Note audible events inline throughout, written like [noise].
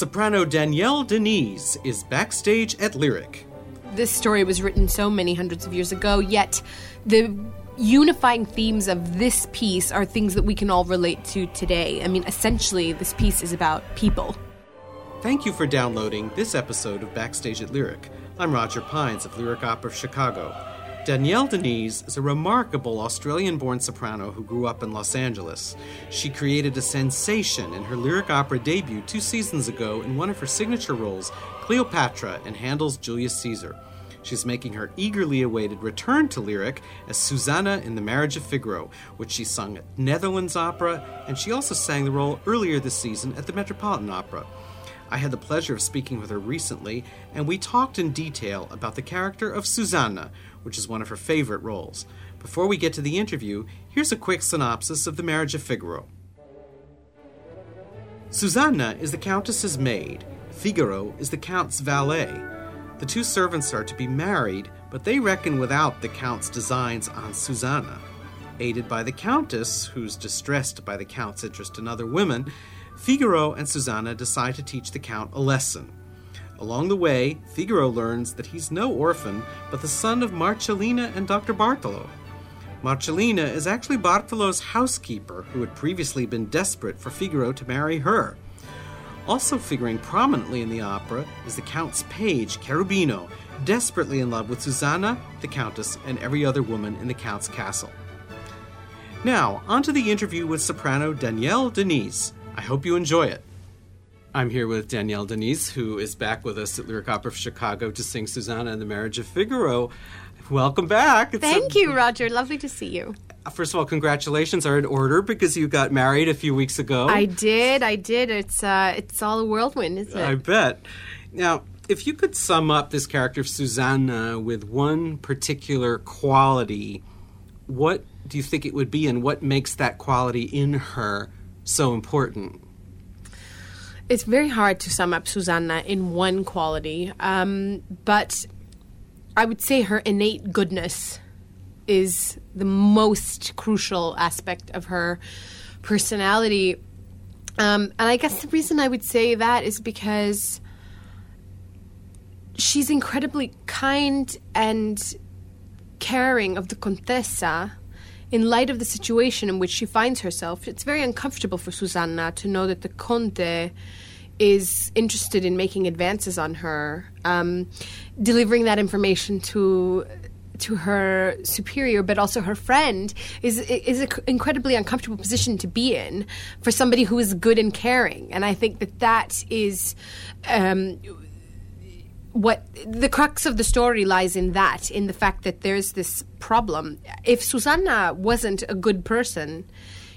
Soprano Danielle de Niese is backstage at Lyric. This story was written so many hundreds of years ago, yet the unifying themes of this piece are things that we can all relate to today. I mean, essentially, this piece is about people. Thank you for downloading this episode of Backstage at Lyric. I'm Roger Pines of Lyric Opera of Chicago. Danielle de Niese is a remarkable Australian born soprano who grew up in Los Angeles. She created a sensation in her lyric opera debut two seasons ago in one of her signature roles, Cleopatra in Handel's Julius Caesar. She's making her eagerly awaited return to lyric as Susanna in The Marriage of Figaro, which she sung at Netherlands Opera, and she also sang the role earlier this season at the Metropolitan Opera. I had the pleasure of speaking with her recently, and we talked in detail about the character of Susanna, which is one of her favorite roles. Before we get to the interview, here's a quick synopsis of The Marriage of Figaro. Susanna is the Countess's maid, Figaro is the Count's valet. The two servants are to be married, but they reckon without the Count's designs on Susanna. Aided by the Countess, who's distressed by the Count's interest in other women, Figaro and Susanna decide to teach the Count a lesson. Along the way, Figaro learns that he's no orphan, but the son of Marcellina and Dr. Bartolo. Marcellina is actually Bartolo's housekeeper, who had previously been desperate for Figaro to marry her. Also figuring prominently in the opera is the Count's page, Cherubino, desperately in love with Susanna, the Countess, and every other woman in the Count's castle. Now, on to the interview with soprano Danielle de Niese. I hope you enjoy it. I'm here with Danielle de Niese, who is back with us at Lyric Opera of Chicago to sing Susanna and the Marriage of Figaro. Welcome back. It's Thank a, you, Roger. Lovely to see you. First of all, congratulations are in order because you got married a few weeks ago. I did. I did. It's uh, it's all a whirlwind, isn't it? I bet. Now, if you could sum up this character of Susanna with one particular quality, what do you think it would be, and what makes that quality in her so important? It's very hard to sum up Susanna in one quality, um, but I would say her innate goodness is the most crucial aspect of her personality. Um, and I guess the reason I would say that is because she's incredibly kind and caring of the Contessa in light of the situation in which she finds herself, it's very uncomfortable for Susanna to know that the Conte is interested in making advances on her, um, delivering that information to to her superior, but also her friend, is is an incredibly uncomfortable position to be in for somebody who is good and caring. And I think that that is. Um, what the crux of the story lies in that, in the fact that there's this problem. If Susanna wasn't a good person,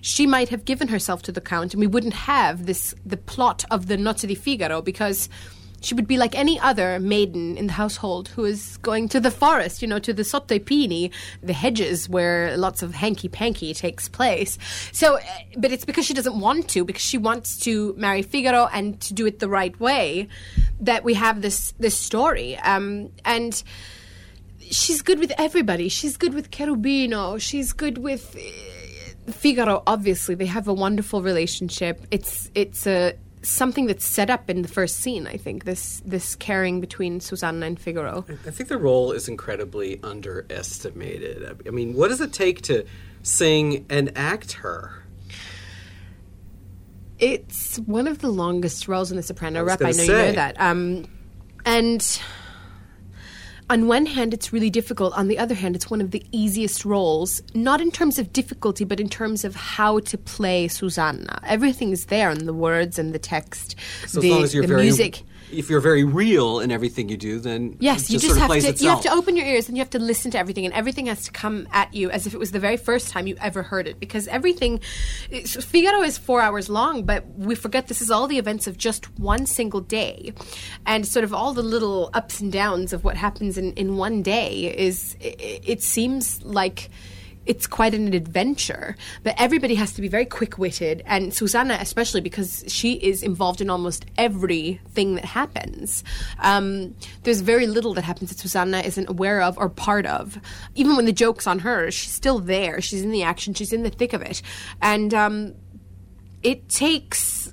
she might have given herself to the count, and we wouldn't have this the plot of the Nozze di Figaro because she would be like any other maiden in the household who is going to the forest, you know, to the sotto pini, the hedges where lots of hanky panky takes place. So, eh, but it's because she doesn't want to, because she wants to marry Figaro and to do it the right way, that we have this this story. Um, and she's good with everybody. She's good with Cherubino. She's good with. Uh, Figaro, obviously, they have a wonderful relationship. It's it's a something that's set up in the first scene. I think this this caring between Susanna and Figaro. I think the role is incredibly underestimated. I mean, what does it take to sing and act her? It's one of the longest roles in the soprano rep. I know say. you know that. Um, and on one hand, it's really difficult. On the other hand, it's one of the easiest roles, not in terms of difficulty, but in terms of how to play Susanna. Everything is there in the words and the text, So the, as long as you're the music. If you're very real in everything you do, then Yes, it you just, just sort of have plays to itself. you have to open your ears and you have to listen to everything and everything has to come at you as if it was the very first time you ever heard it because everything Figaro is 4 hours long but we forget this is all the events of just one single day and sort of all the little ups and downs of what happens in in one day is it, it seems like it's quite an adventure, but everybody has to be very quick witted, and Susanna especially because she is involved in almost everything that happens. Um, there's very little that happens that Susanna isn't aware of or part of. Even when the joke's on her, she's still there. She's in the action. She's in the thick of it, and um, it takes,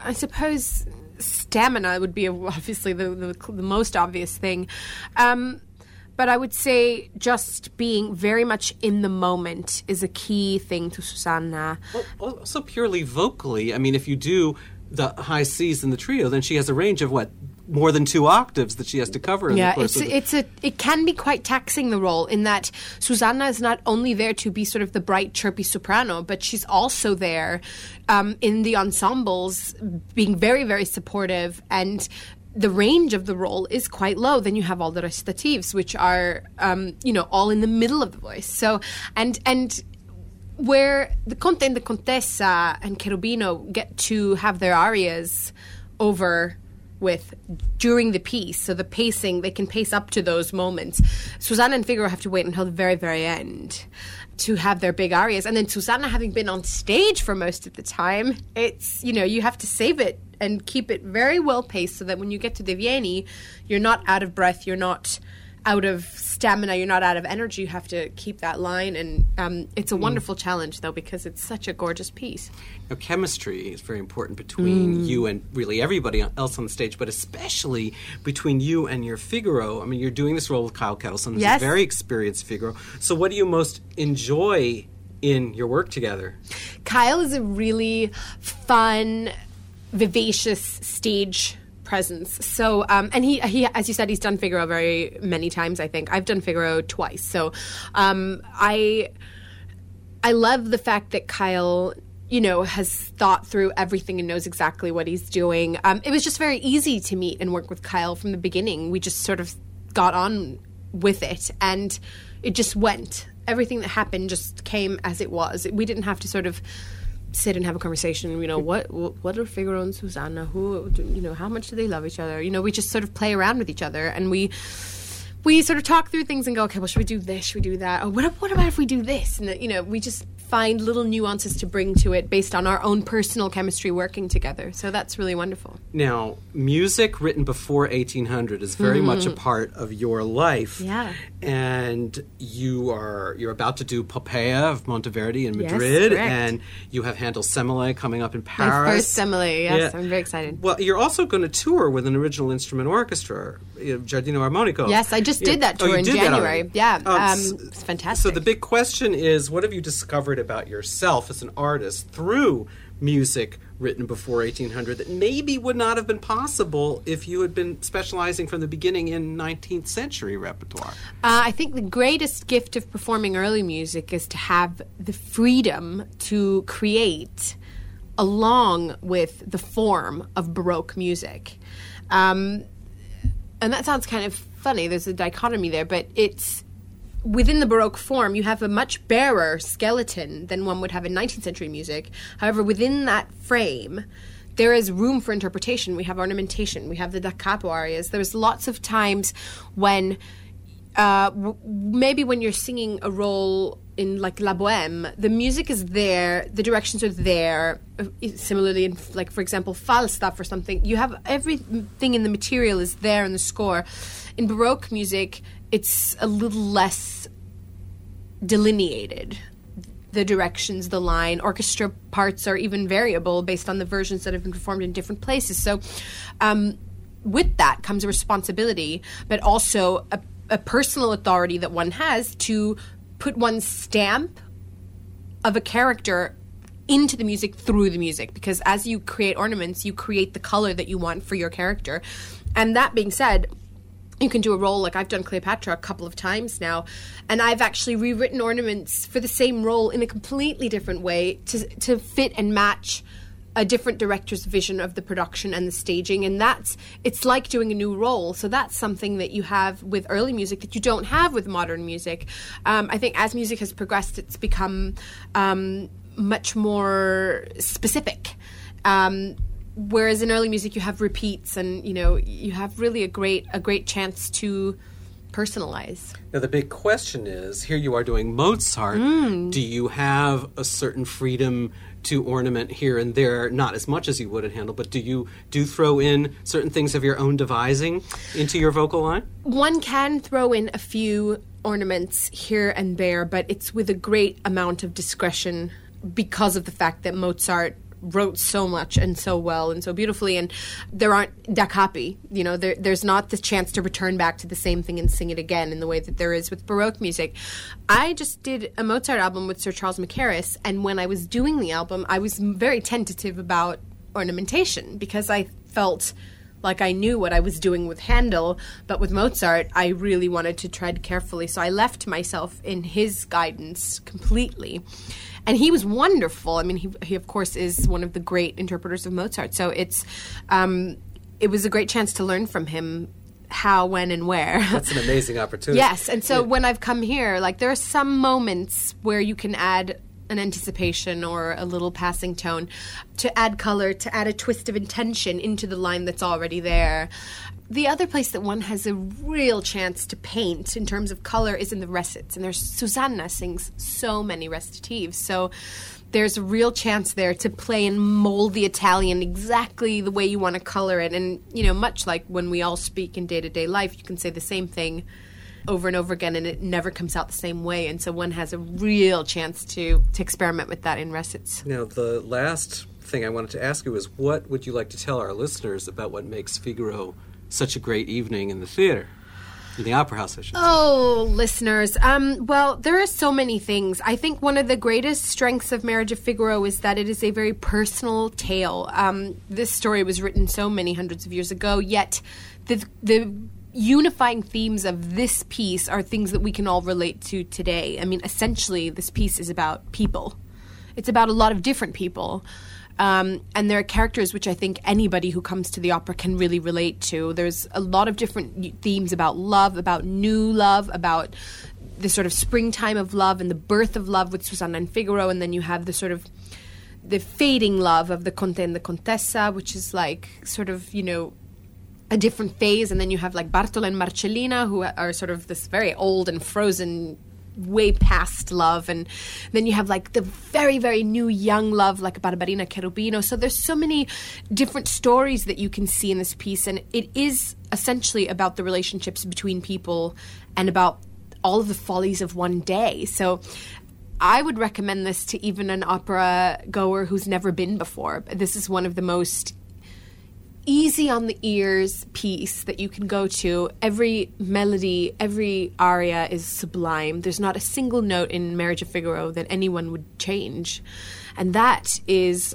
I suppose, stamina would be obviously the the, the most obvious thing. Um, but I would say just being very much in the moment is a key thing to Susanna. Well, also purely vocally. I mean, if you do the high C's in the trio, then she has a range of what more than two octaves that she has to cover. In Yeah, the it's the- it's a it can be quite taxing the role in that Susanna is not only there to be sort of the bright chirpy soprano, but she's also there um, in the ensembles, being very very supportive and. The range of the role is quite low. Then you have all the recitatives, which are, um, you know, all in the middle of the voice. So, and and where the Conte and the Contessa and Cherubino get to have their arias over with during the piece. So the pacing, they can pace up to those moments. Susanna and Figaro have to wait until the very, very end to have their big arias. And then Susanna having been on stage for most of the time, it's, you know, you have to save it and keep it very well paced so that when you get to the Vieni, you're not out of breath, you're not out of stamina, you're not out of energy. You have to keep that line, and um, it's a wonderful challenge though because it's such a gorgeous piece. Now, chemistry is very important between Mm. you and really everybody else on the stage, but especially between you and your Figaro. I mean, you're doing this role with Kyle Ketelsen, who's Yes. a very experienced Figaro. So, what do you most enjoy in your work together? Kyle is a really fun, vivacious stage presence. So, um, and he, he, as you said, he's done Figaro very many times. I think I've done Figaro twice. So, um, I, I love the fact that Kyle. You know, has thought through everything and knows exactly what he's doing. Um, it was just very easy to meet and work with Kyle from the beginning. We just sort of got on with it, and it just went. Everything that happened just came as it was. We didn't have to sort of sit and have a conversation. You know, what what are Figaro and Susanna? Who you know, how much do they love each other? You know, we just sort of play around with each other, and we we sort of talk through things and go, okay, well, should we do this? Should we do that? Oh, what what about if we do this? And you know, we just find little nuances to bring to it based on our own personal chemistry working together. So that's really wonderful. Now, music written before 1800 is very much a part of your life. Yeah. And you are you're about to do Poppea of Monteverdi in Madrid, correct. and you have Handel Semele coming up in My Paris. first Emily, yes, I'm very excited. Well, you're also going to tour with an original instrument orchestra, Giardino Armonico. Yes, I just Yeah. did that Oh, tour you in January. Yeah, um, s- it's fantastic. So the big question is, what have you discovered about yourself as an artist through music written before 1800 that maybe would not have been possible if you had been specializing from the beginning in 19th century repertoire? Uh, I think the greatest gift of performing early music is to have the freedom to create along with the form of Baroque music. Um, and that sounds kind of funny, there's a dichotomy there, but it's within the Baroque form, you have a much barer skeleton than one would have in 19th century music. However, within that frame, there is room for interpretation. We have ornamentation, we have the da capo arias. There's lots of times when uh, w- maybe when you're singing a role in like La Boheme, the music is there, the directions are there. Uh, Similarly, in like for example, Falstaff or something, you have everything in the material is there in the score. In Baroque music, it's a little less delineated. The directions, the line, orchestra parts are even variable based on the versions that have been performed in different places. So, um, with that comes a responsibility, but also a, a personal authority that one has to put one's stamp of a character into the music through the music because as you create ornaments you create the color that you want for your character. And that being said you can do a role like I've done Cleopatra a couple of times now, and I've actually rewritten ornaments for the same role in a completely different way to to fit and match a different director's vision of the production and the staging and that's it's like doing a new role. So that's something that you have with early music that you don't have with modern music. Um, i think as music has progressed it's become um, much more specific. Um, whereas in early music you have repeats and you know you have really a great a great chance to personalize. Now the big question is here you are doing mozart. Mm. do you have a certain freedom to ornament here and there not as much as you would at handel but do you do throw in certain things of your own devising into your vocal line? One can throw in a few ornaments here and there but it's with a great amount of discretion because of the fact that mozart wrote so much and so well and so beautifully and there aren't da capi you know there, there's not the chance to return back to the same thing and sing it again in the way that there is with baroque music. I just did a mozart album with sir charles mackerras and when i was doing the album i was very tentative about ornamentation because i felt like I knew what I was doing with Handel, but with Mozart, I really wanted to tread carefully. So I left myself in his guidance completely. And he was wonderful. I mean, he, he of course is one of the great interpreters of Mozart. So it's um, it was a great chance to learn from him how, when, and where. [laughs] that's an amazing opportunity yes, and so when I've come here, like there are some moments where you can add an anticipation or a little passing tone to add color, to add a twist of intention into the line that's already there. The other place that one has a real chance to paint in terms of color is in the recits, and there's Susanna sings so many recitatives, so there's a real chance there to play and mold the Italian exactly the way you want to color it. And, you know, much like when we all speak in day to day life, you can say the same thing over and over again and it never comes out the same way. And so one has a real chance to, to experiment with that in recits. now the last thing i wanted to ask you is what would you like to tell our listeners about what makes figaro such a great evening in the theater in the opera house i should say Oh, listeners. Um, well, there are so many things. I think one of the greatest strengths of Marriage of Figaro is that it is a very personal tale. Um, this story was written so many hundreds of years ago, yet the the unifying themes of this piece are things that we can all relate to today. I mean, essentially, this piece is about people. It's about a lot of different people. Um, and there are characters which I think anybody who comes to the opera can really relate to. There's a lot of different themes about love, about new love, about the sort of springtime of love and the birth of love with Susanna and Figaro, and then you have the sort of the fading love of the Conte and the Contessa, which is like sort of you know a different phase, and then you have like Bartolo and Marcellina, who are sort of this very old and frozen, way past love, and then you have like the very very new young love, like Barbarina Cherubino. So there's so many different stories that you can see in this piece, and it is essentially about the relationships between people and about all of the follies of one day. So. I would recommend this to even an opera goer who's never been before. This is one of the most easy on the ears piece that you can go to. Every melody, every aria is sublime. There's not a single note in Marriage of Figaro that anyone would change. And that is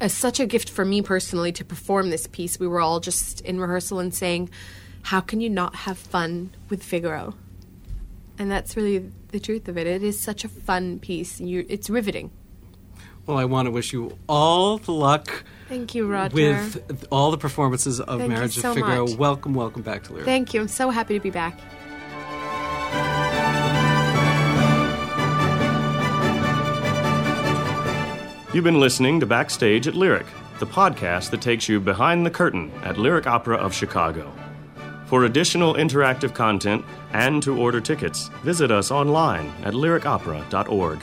a, such a gift for me personally to perform this piece. We were all just in rehearsal and saying, How can you not have fun with Figaro? And that's really the truth of it. It is such a fun piece. You, it's riveting. well i want to wish you all the luck Thank you, Roger. with all the performances of Thank you marriage so of figaro much. welcome welcome back to lyric Thank you. I'm so happy to be back. You've been listening to Backstage at Lyric, the podcast that takes you behind the curtain at Lyric Opera of Chicago. For additional interactive content and to order tickets, visit us online at lyricopera.org.